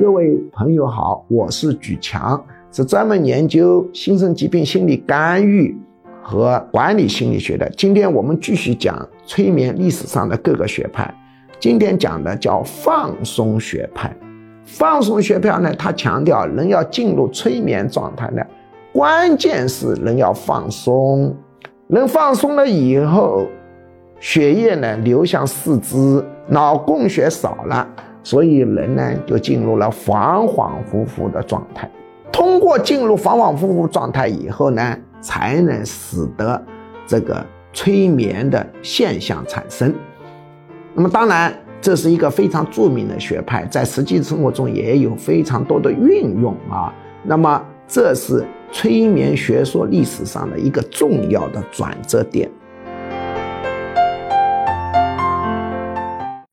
各位朋友好，我是举强，是专门研究新生疾病心理干预和管理心理学的。今天我们继续讲催眠历史上的各个学派。今天讲的叫放松学派。放松学派呢，它强调人要进入催眠状态呢，关键是人要放松。人放松了以后，血液呢流向四肢，脑供血少了。所以人呢就进入了恍恍惚惚的状态。通过进入恍恍惚惚状态以后呢，才能使得这个催眠的现象产生。那么当然，这是一个非常著名的学派，在实际生活中也有非常多的运用啊。那么这是催眠学说历史上的一个重要的转折点。